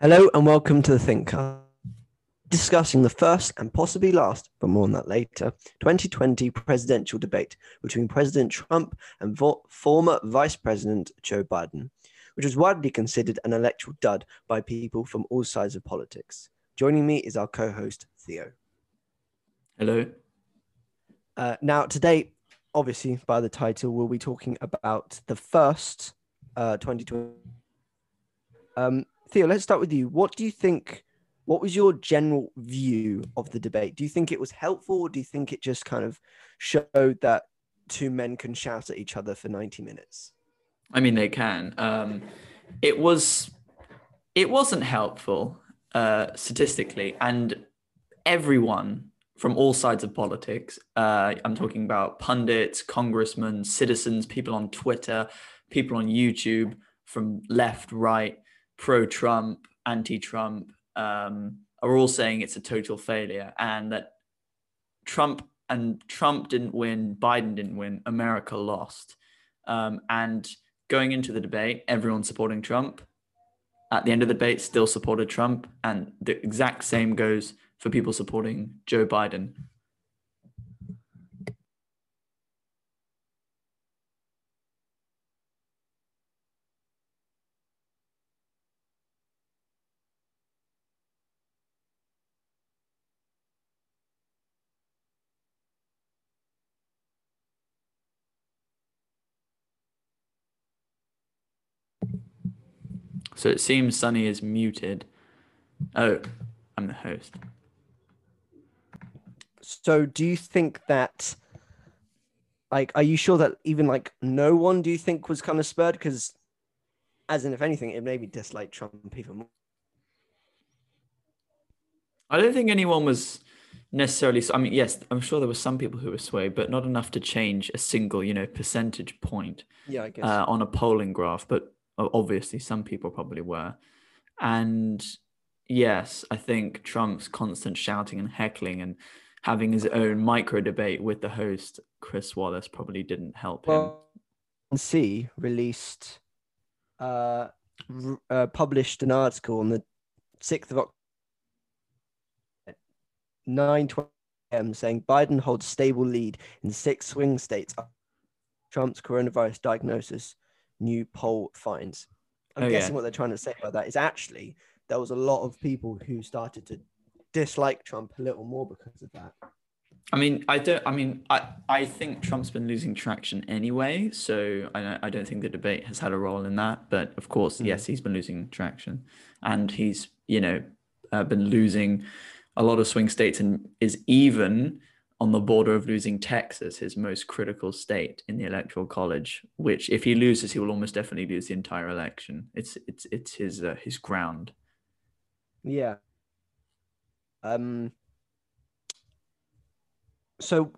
Hello and welcome to the Thinker. Discussing the first and possibly last, but more on that later, 2020 presidential debate between President Trump and vo- former Vice President Joe Biden, which was widely considered an electoral dud by people from all sides of politics. Joining me is our co host, Theo. Hello. Uh, now, today, obviously, by the title, we'll be talking about the first uh, 2020. Um, Theo, let's start with you. What do you think? What was your general view of the debate? Do you think it was helpful, or do you think it just kind of showed that two men can shout at each other for 90 minutes? I mean, they can. Um, it was. It wasn't helpful uh, statistically, and everyone from all sides of politics. Uh, I'm talking about pundits, congressmen, citizens, people on Twitter, people on YouTube, from left, right pro Trump, anti Trump, um, are all saying it's a total failure and that Trump and Trump didn't win, Biden didn't win, America lost. Um, and going into the debate, everyone supporting Trump. At the end of the debate, still supported Trump. And the exact same goes for people supporting Joe Biden. So it seems Sunny is muted. Oh, I'm the host. So do you think that like are you sure that even like no one do you think was kind of spurred because as in if anything it maybe dislike Trump even more? I don't think anyone was necessarily I mean yes, I'm sure there were some people who were swayed, but not enough to change a single, you know, percentage point Yeah, I guess. uh, on a polling graph, but obviously some people probably were. And yes, I think Trump's constant shouting and heckling and having his own micro debate with the host Chris Wallace probably didn't help him. well, C released uh, uh published an article on the 6th of October 9:20 a.m. saying Biden holds stable lead in six swing states. Trump's coronavirus diagnosis, new poll finds. I'm Oh, yeah. guessing what they're trying to say by that is actually there was a lot of people who started to dislike Trump a little more because of that. I mean, I don't. I mean, I I think Trump's been losing traction anyway, so I don't, I don't think the debate has had a role in that. But of course, Mhm. yes, he's been losing traction, and he's you know uh, been losing a lot of swing states, and is even on the border of losing Texas, his most critical state in the electoral college. Which, if he loses, he will almost definitely lose the entire election. It's it's it's his uh, his ground. Yeah. Um. So,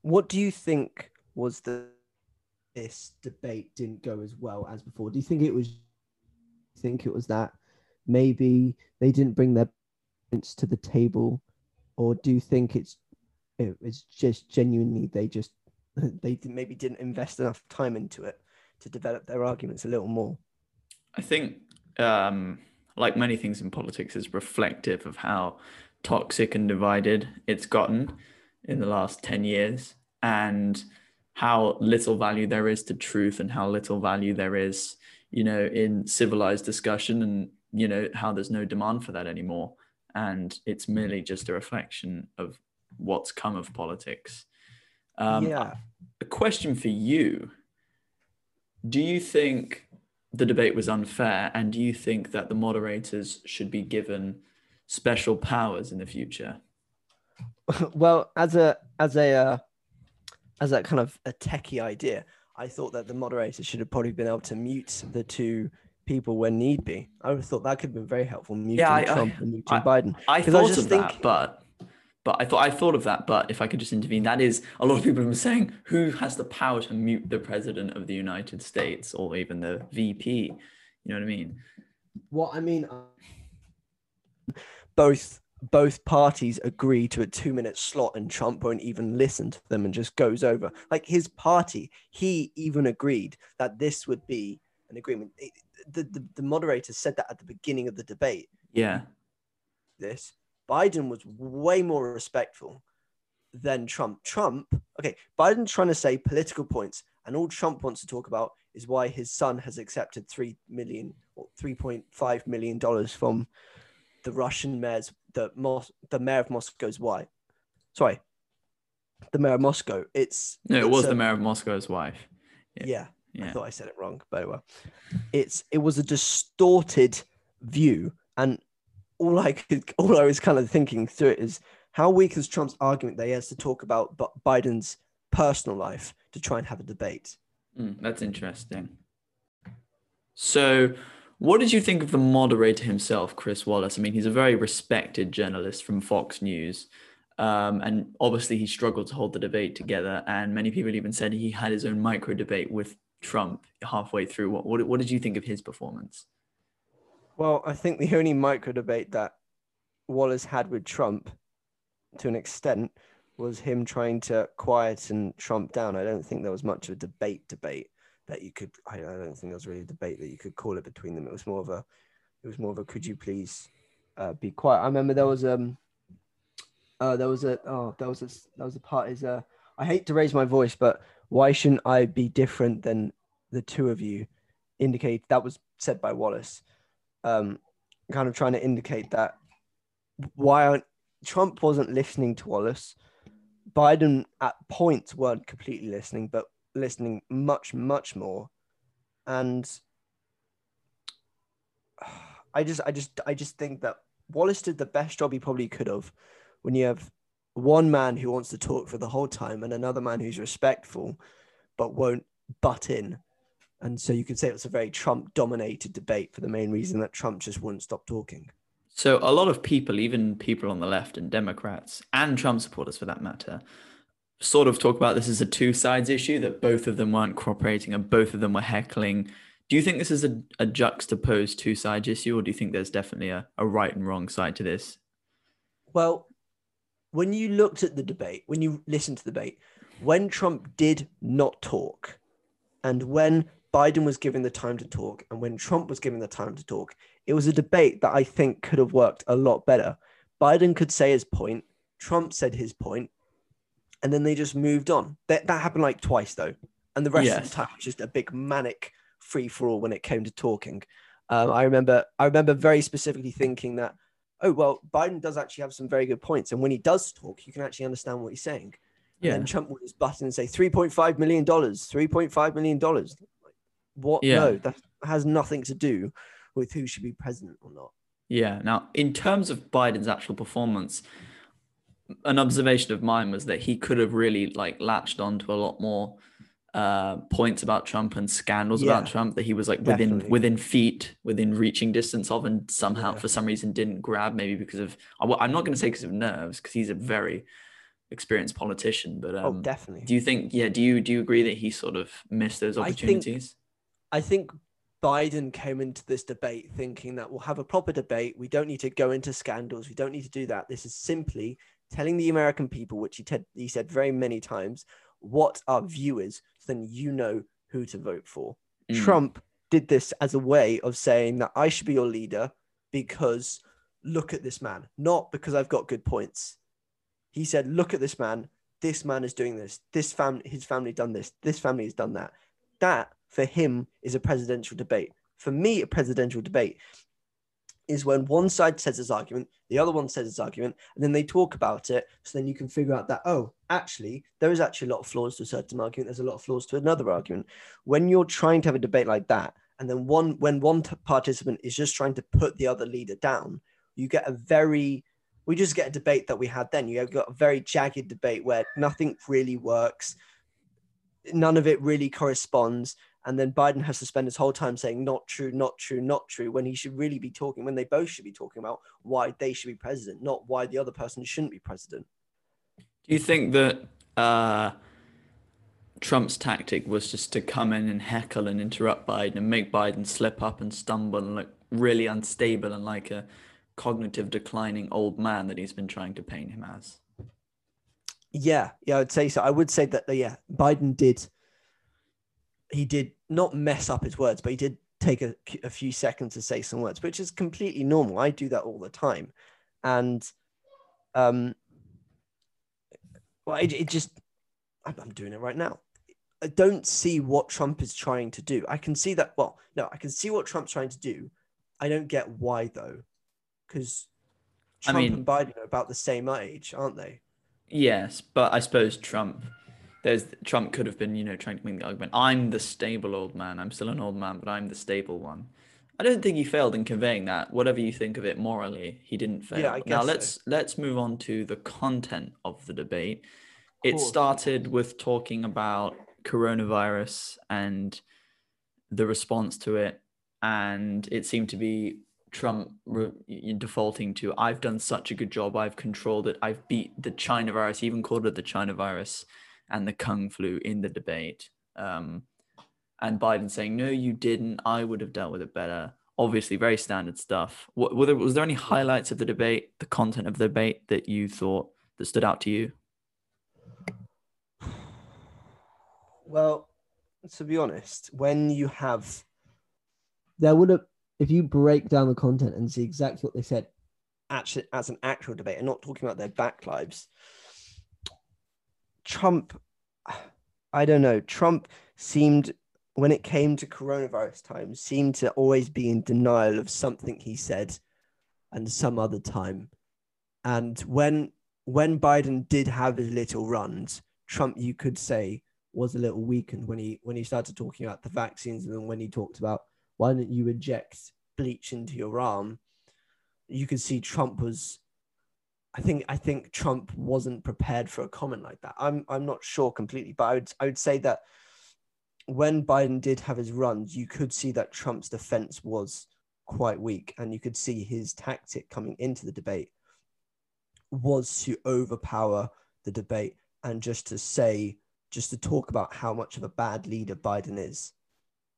what do you think was the this debate didn't go as well as before? Do you think it was? Think it was that maybe they didn't bring their points to the table, or do you think it's it was just genuinely they just they maybe didn't invest enough time into it to develop their arguments a little more? I think, um, like many things in politics, is reflective of how toxic and divided it's gotten in the last 10 years and how little value there is to truth and how little value there is, you know, in civilized discussion and, you know, how there's no demand for that anymore. And it's merely just a reflection of what's come of politics. Um, yeah. a question for you Do you think the debate was unfair? And do you think that the moderators should be given special powers in the future? well, as a as a uh, as a kind of a techie idea, I thought that the moderator should have probably been able to mute the two people when need be. I would have thought that could have been very helpful, muting I- I- Trump and muting I- Biden. I 'Cause I thought just of that, but but I thought I thought of that, but if I could just intervene, that is a lot of people have been saying who has the power to mute the president of the United States or even the VP. You know what I mean? What I mean, both both parties agree to a two minute slot, and Trump won't even listen to them and just goes over. Like his party, he even agreed that this would be an agreement. It, the, the the moderator said that at the beginning of the debate. Yeah. This Biden was way more respectful than Trump. Trump, okay, Biden's trying to say political points, and all Trump wants to talk about is why his son has accepted three million or three point five million dollars from the Russian mayor's the Mos- the mayor of Moscow's wife. Sorry, the mayor of Moscow. It's No, it it's was a- the mayor of Moscow's wife. yeah. Yeah. I thought I said it wrong, but well, it's it was a distorted view, and all I could, all I was kind of thinking through it is how weak is Trump's argument that he has to talk about Biden's personal life to try and have a debate. Mm, that's interesting. So, what did you think of the moderator himself, Chris Wallace? I mean, he's a very respected journalist from Fox News. Um, and obviously, he struggled to hold the debate together. And many people even said he had his own micro debate with Trump halfway through. What, what, what did you think of his performance? Well, I think the only micro debate that Wallace had with Trump, to an extent, was him trying to quieten Trump down. I don't think there was much of a debate debate that you could. I, I don't think there was really a debate that you could call it between them. It was more of a, it was more of a. Could you please uh, be quiet? I remember there was um, uh, there was a oh there was a there was a part is uh I hate to raise my voice, but why shouldn't I be different than the two of you? Indicate that was said by Wallace um, kind of trying to indicate that why aren't Trump wasn't listening to Wallace. Biden at points weren't completely listening, but listening much, much more. And I just, I just, I just think that Wallace did the best job he probably could have when you have one man who wants to talk for the whole time and another man who's respectful but won't butt in. And so you could say it's a very Trump dominated debate for the main reason that Trump just wouldn't stop talking. So, a lot of people, even people on the left and Democrats and Trump supporters for that matter, sort of talk about this as a two sides issue that both of them weren't cooperating and both of them were heckling. Do you think this is a, a juxtaposed two sides issue, or do you think there's definitely a, a right and wrong side to this? Well, when you looked at the debate, when you listened to the debate, when Trump did not talk, and when Biden was given the time to talk, and when Trump was given the time to talk, it was a debate that I think could have worked a lot better. Biden could say his point, Trump said his point, and then they just moved on. That, that happened like twice, though. And the rest of the time was just a big manic free for all when it came to talking. Um, I remember, I remember very specifically thinking that oh well biden does actually have some very good points and when he does talk you can actually understand what he's saying Yeah. and trump will just button and say 3.5 million dollars 3.5 million dollars what Yeah. no that has nothing to do with who should be president or not Yeah. Now, in terms of Biden's actual performance, an observation of mine was that he could have really like latched onto a lot more uh, points about Trump and scandals about Trump that he was like within Definitely. within feet, within reaching distance of, and somehow Yeah. for some reason didn't grab. Maybe because of I'm not going to say because of nerves, because he's a very experienced politician. But oh um, definitely do you think? Yeah. Do you do you agree that he sort of missed those I think- opportunities? I think Biden came into this debate thinking that we'll have a proper debate. We don't need to go into scandals. We don't need to do that. This is simply telling the American people, which he, te- he said very many times, what our view is, then you know who to vote for. Mm. Trump did this as a way of saying that I should be your leader because look at this man, not because I've got good points. He said, look at this man. This man is doing this. This family, his family done this. This family has done that. That for him is a presidential debate. For me, a presidential debate is when one side says his argument, the other one says his argument, and then they talk about it. So then you can figure out that, oh, actually, there is actually a lot of flaws to a certain argument. There's a lot of flaws to another argument. When you're trying to have a debate like that, and then one when one participant is just trying to put the other leader down, you get a very we just get a debate that we had then. You have got a very jagged debate where nothing really works, none of it really corresponds, and then Biden has to spend his whole time saying not true, not true, not true, when he should really be talking, when they both should be talking about why they should be president, not why the other person shouldn't be president. Do you think that uh, Trump's tactic was just to come in and heckle and interrupt Biden and make Biden slip up and stumble and look really unstable and like a cognitive declining old man that he's been trying to paint him as? Yeah, yeah, I'd say so. I would say that, yeah, Biden did he did not mess up his words, but he did take a, a few seconds to say some words, which is completely normal. I do that all the time, and um, well, it, it just I'm, I'm doing it right now. I don't see what Trump is trying to do. I can see that. Well, no, I can see what Trump's trying to do. I don't get why though, because I Trump mean- and Biden are about the same age, aren't they? Yes, but I suppose Trump, there's Trump could have been, you know, trying to make the argument. I'm the stable old man. I'm still an old man, but I'm the stable one. I don't think he failed in conveying that. Whatever you think of it morally, he didn't fail. Yeah, I guess so. let's let's move on to the content of the debate. It started with talking about coronavirus and the response to it, and it seemed to be Trump re- defaulting to I've done such a good job, I've controlled it, I've beat the China virus, he even called it the China virus and the Kung flu in the debate. Um, and Biden saying, No, you didn't, I would have dealt with it better. Obviously, very standard stuff. What, were there, was there any highlights of the debate, the content of the debate that you thought that stood out to you? Well, to be honest, when you have, there would have, if you break down the content and see exactly what they said, actually as an actual debate, and not talking about their back lives, Trump, I don't know, Trump seemed, when it came to coronavirus time, seemed to always be in denial of something he said and some other time. And when when Biden did have his little runs, Trump, you could say, was a little weakened when he when he started talking about the vaccines and then when he talked about why don't you inject bleach into your arm you could see trump was i think i think trump wasn't prepared for a comment like that. I'm i'm not sure completely but i would i would say that when biden did have his runs you could see that trump's defense was quite weak and you could see his tactic coming into the debate was to overpower the debate and just to say just to talk about how much of a bad leader Biden is,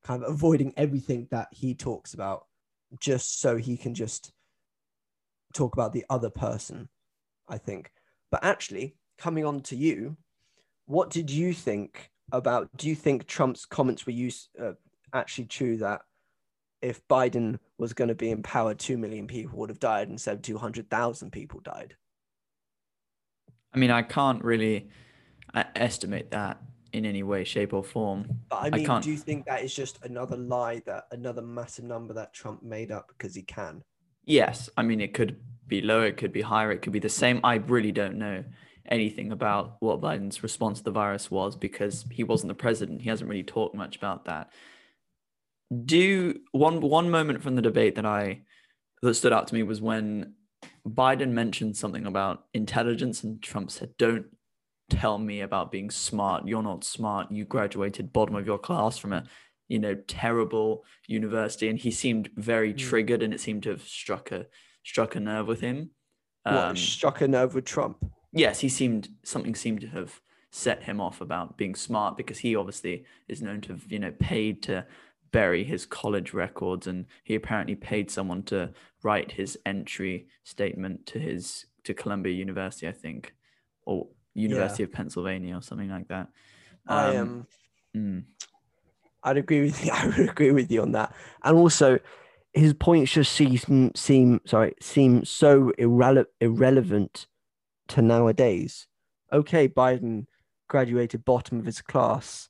kind of avoiding everything that he talks about, just so he can just talk about the other person, I think. But actually, coming on to you, what did you think about? Do you think Trump's comments were used, uh, actually true that if Biden was going to be empowered, 2 million people would have died instead of 200,000 people died? I mean, I can't really uh, estimate that in any way, shape, or form. But I I mean, can't- do you think that is just another lie that another massive number that Trump made up because he can? Yes, I mean it could be lower, it could be higher, it could be the same. I really don't know anything about what Biden's response to the virus was because he wasn't the president. He hasn't really talked much about that. Do one one moment from the debate that I that stood out to me was when Biden mentioned something about intelligence and Trump said, "Don't tell me about being smart. You're not smart. You graduated bottom of your class from a you know terrible university and he seemed very Mm. triggered and it seemed to have struck a struck a nerve with him what Um, struck a nerve with Trump? yes he seemed something seemed to have set him off about being smart because he obviously is known to have you know paid to bury his college records and he apparently paid someone to write his entry statement to his to columbia university i think or university of pennsylvania or something like that I Um, am. mm. I'd agree with you. I would agree with you on that. And also, his points just seem seem sorry seem so irrele- irrelevant to nowadays. Okay, Biden graduated bottom of his class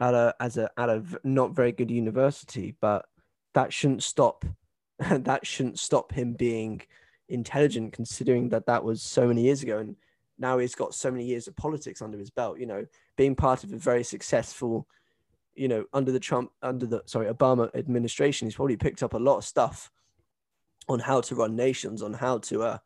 at a as a at a not very good university, but that shouldn't stop that shouldn't stop him being intelligent, considering that that was so many years ago, and now he's got so many years of politics under his belt. You know, being part of a very successful you know, under the Trump, under the sorry Obama administration, he's probably picked up a lot of stuff on how to run nations, on how to uh,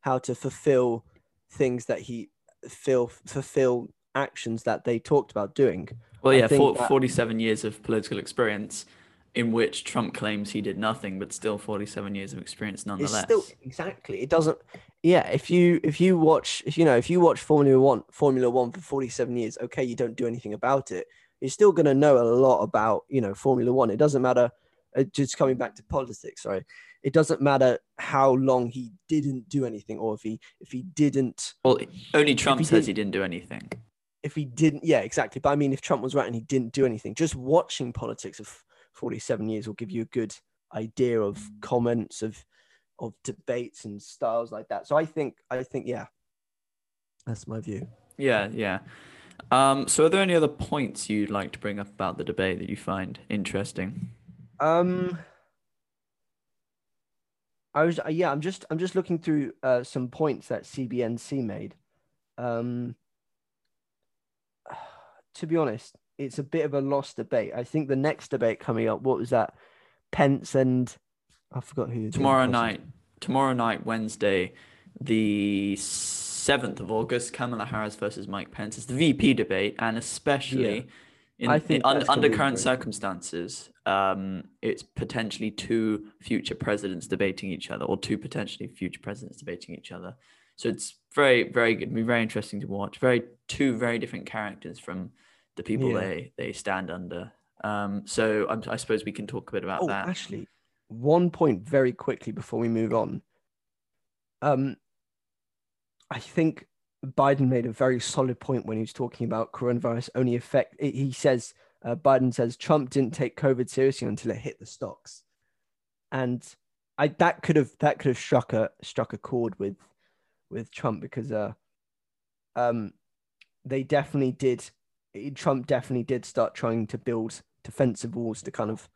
how to fulfill things that he feel fulfill actions that they talked about doing. Well, yeah, for, that- 47 years of political experience in which Trump claims he did nothing, but still 47 years of experience It's nonetheless. still exactly. It doesn't. Yeah, if you if you watch if you know if you watch Formula One Formula One for forty seven years, okay, you don't do anything about it. You're still going to know a lot about you know Formula One. It doesn't matter. Uh, just coming back to politics, sorry. It doesn't matter how long he didn't do anything, or if he if he didn't. well, only Trump he says he didn't do anything. if he didn't, yeah, exactly. But I mean, if Trump was right and he didn't do anything, just watching politics of 47 years will give you a good idea of comments of of debates and styles like that. So I think, I think, yeah, that's my view. Yeah, yeah. Um, so, are there any other points you'd like to bring up about the debate that you find interesting? Um, I was, uh, yeah, I'm just, I'm just looking through uh, some points that CNBC made. Um, to be honest, it's a bit of a lost debate. I think the next debate coming up, what was that? Pence and I forgot who. Tomorrow night, tomorrow night, Wednesday, the seventh of August, Kamala Harris versus Mike Pence. It's the VP debate, and especially in, I think in un, under current circumstances, um, it's potentially two future presidents debating each other, or two potentially future presidents debating each other. So it's very, very good. Be very interesting to watch. Very two very different characters from the people Yeah. they they stand under. Um, so I'm, I suppose we can talk a bit about Oh, that. actually, one point very quickly before we move on. Um, I think Biden made a very solid point when he was talking about coronavirus only affect. He says uh, Biden says Trump didn't take COVID seriously until it hit the stocks, and I that could have that could have struck a struck a chord with with Trump because uh um they definitely did Trump definitely did start trying to build defensive walls to kind of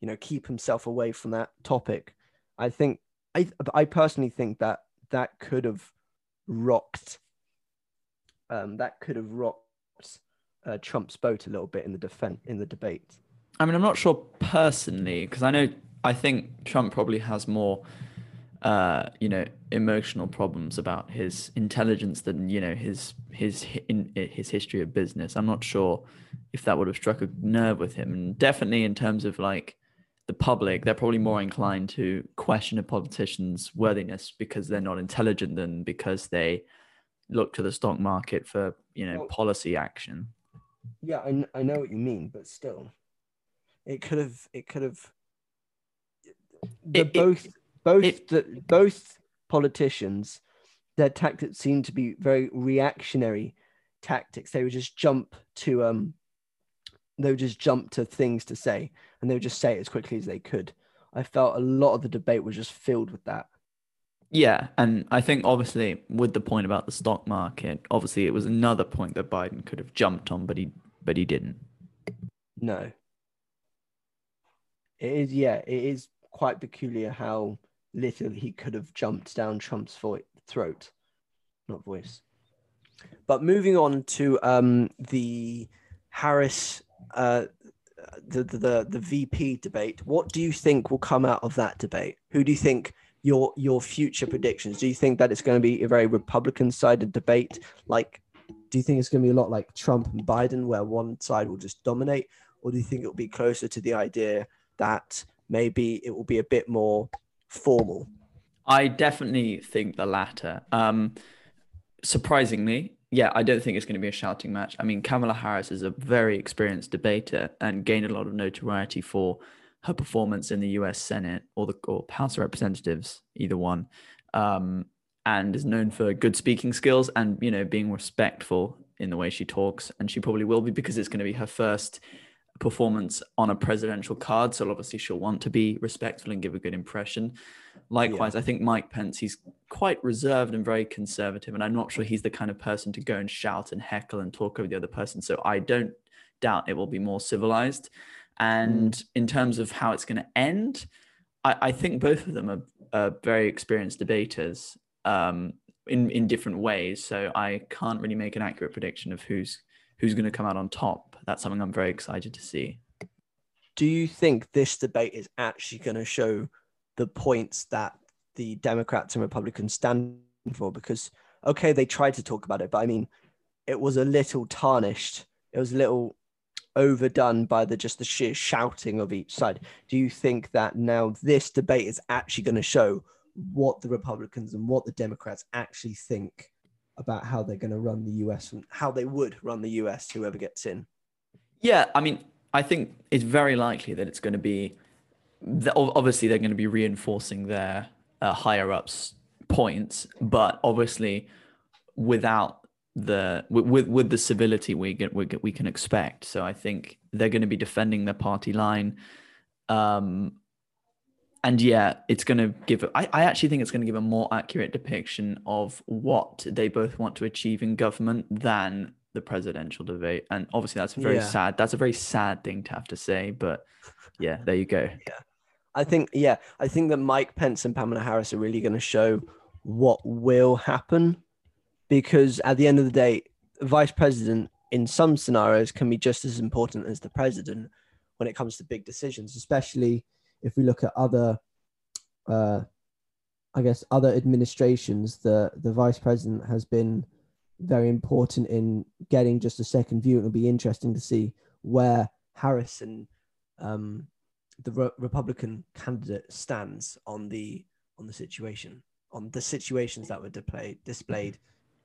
you know keep himself away from that topic i think i i personally think that that could have rocked um that could have rocked uh, trump's boat a little bit in the defense in the debate I mean, I'm not sure personally because I know I think Trump probably has more, uh, you know, emotional problems about his intelligence than you know his his in his history of business. I'm not sure if that would have struck a nerve with him, and definitely in terms of like the public, they're probably more inclined to question a politician's worthiness because they're not intelligent than because they look to the stock market for you know Well- policy action. yeah I, I know what you mean but still. It could have it could have the It- it- both both it- the both politicians their tactics seem to be very reactionary tactics. They would just jump to um they would just jump to things to say and they would just say it as quickly as they could. I felt a lot of the debate was just filled with that. Yeah, and I think obviously with the point about the stock market, obviously it was another point that Biden could have jumped on, but he but he didn't. no. It is yeah it is quite peculiar how little he could have jumped down trump's vo- throat not voice. But moving on to um the harris uh the, the the vp debate what do you think will come out of that debate? Who do you think your your future predictions? Do you think that it's going to be a very republican sided debate? Like do you think it's going to be a lot like trump and biden where one side will just dominate? Or do you think it will be closer to the idea that maybe it will be a bit more formal? I definitely think the latter. Um, surprisingly, yeah, I don't think it's going to be a shouting match. I mean, Kamala Harris is a very experienced debater and gained a lot of notoriety for her performance in the U.S. Senate or the or House of Representatives, either one, um, and is known for good speaking skills and you know being respectful in the way she talks. And she probably will be because it's going to be her first performance on a presidential card. So obviously she'll want to be respectful and give a good impression. Likewise, I think Mike Pence, he's quite reserved and very conservative. And I'm not sure he's the kind of person to go and shout and heckle and talk over the other person. So I don't doubt it will be more civilized. And in terms of how it's going to end, I, I think both of them are, are very experienced debaters um, in, in different ways. So I can't really make an accurate prediction of who's who's going to come out on top. That's something I'm very excited to see. do you think this debate is actually going to show the points that the Democrats and Republicans stand for? Because, okay, they tried to talk about it, but I mean, it was a little tarnished. It was a little overdone by the just the sheer shouting of each side. Do you think that now this debate is actually going to show what the Republicans and what the Democrats actually think about how they're going to run the US and how they would run the US, whoever gets in? Yeah, I mean, I think it's very likely that it's going to be. The, obviously, they're going to be reinforcing their uh, higher ups' points, but obviously, without the with with, with the civility we get we, get, we can expect. So I think they're going to be defending their party line. Um, and yeah, it's going to give. I, I actually think it's going to give a more accurate depiction of what they both want to achieve in government than the presidential debate. And obviously, that's very Yeah. sad. That's a very sad thing to have to say. But yeah, there you go. I think, yeah, I think that Mike Pence and Kamala Harris are really going to show what will happen because at the end of the day, vice president in some scenarios can be just as important as the president when it comes to big decisions, especially if we look at other, uh, I guess, other administrations. The the vice president has been very important in getting just a second view. It'll be interesting to see where Harris and um, the Re- Republican candidate stands on the on the situation on the situations that were displayed displayed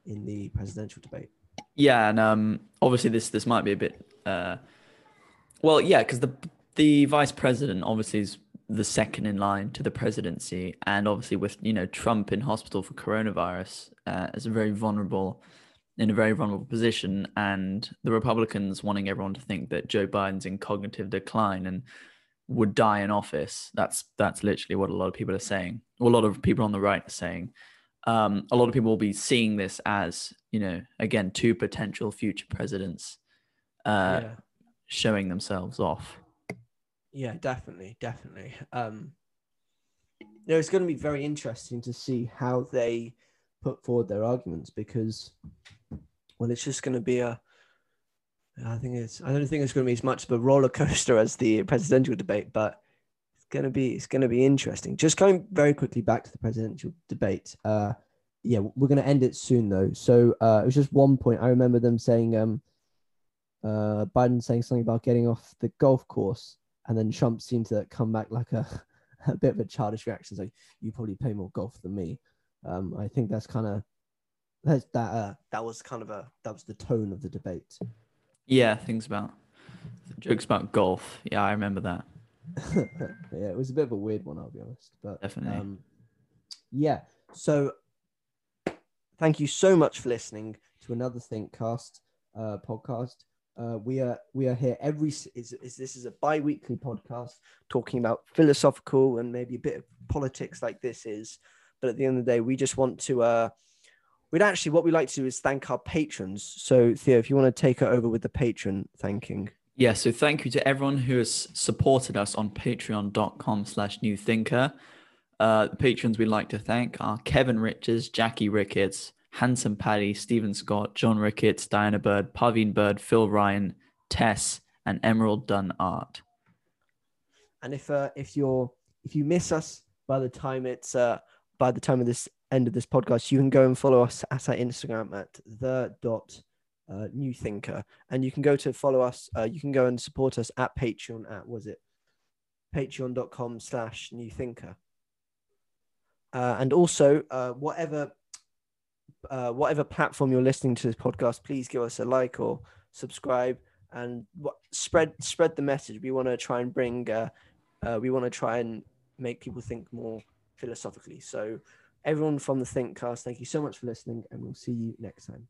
in the presidential debate. Yeah, and um, obviously this this might be a bit. Uh, well, yeah, because the the vice president obviously is the second in line to the presidency, and obviously with you know Trump in hospital for coronavirus uh, is a very vulnerable in a very vulnerable position, and the Republicans wanting everyone to think that Joe Biden's in cognitive decline and would die in office. That's that's literally what a lot of people are saying. Or a lot of people on the right are saying. Um, a lot of people will be seeing this as you know again two potential future presidents uh, yeah, showing themselves off. yeah, definitely, definitely. Um, you know, it's going to be very interesting to see how they put forward their arguments because, well, it's just going to be a. I think it's. I don't think it's going to be as much of a roller coaster as the presidential debate, but it's going to be. It's going to be interesting. Just going very quickly back to the presidential debate. Uh, yeah, we're going to end it soon though. So uh, it was just one point. I remember them saying, um, uh, Biden saying something about getting off the golf course, and then Trump seemed to come back like a, a bit of a childish reaction, like you probably play more golf than me. Um, I think that's kind of that uh, that was kind of a that was the tone of the debate. Yeah, things about jokes about golf. Yeah, I remember that. yeah, it was a bit of a weird one, I'll be honest. But Definitely. um, yeah. So thank you so much for listening to another Thinkcast uh, podcast. Uh, we are we are here every is, is this is a bi-weekly podcast talking about philosophical and maybe a bit of politics like this is but at the end of the day we just want to uh we'd actually what we like to do is thank our patrons so theo if you want to take it over with the patron thanking Yeah, so thank you to everyone who has supported us on patreon.com slash new thinker. Uh, the patrons we'd like to thank are Kevin Richards, Jackie Ricketts, Handsome Paddy, Stephen Scott, John Ricketts, Diana Bird, Paveen Bird, Phil Ryan, Tess, and Emerald Dunn Art. And if uh, if you're if you miss us by the time it's uh, by the time of this end of this podcast, you can go and follow us at our Instagram at the dot uh, new thinker, and you can go to follow us. Uh, you can go and support us at Patreon at was it patreon.com slash new thinker. Uh, and also, uh, whatever uh, whatever platform you're listening to this podcast, please give us a like or subscribe and what, spread spread the message. We want to try and bring uh, we want to try and make people think more philosophically. So, everyone from the Thinkcast, thank you so much for listening, and we'll see you next time.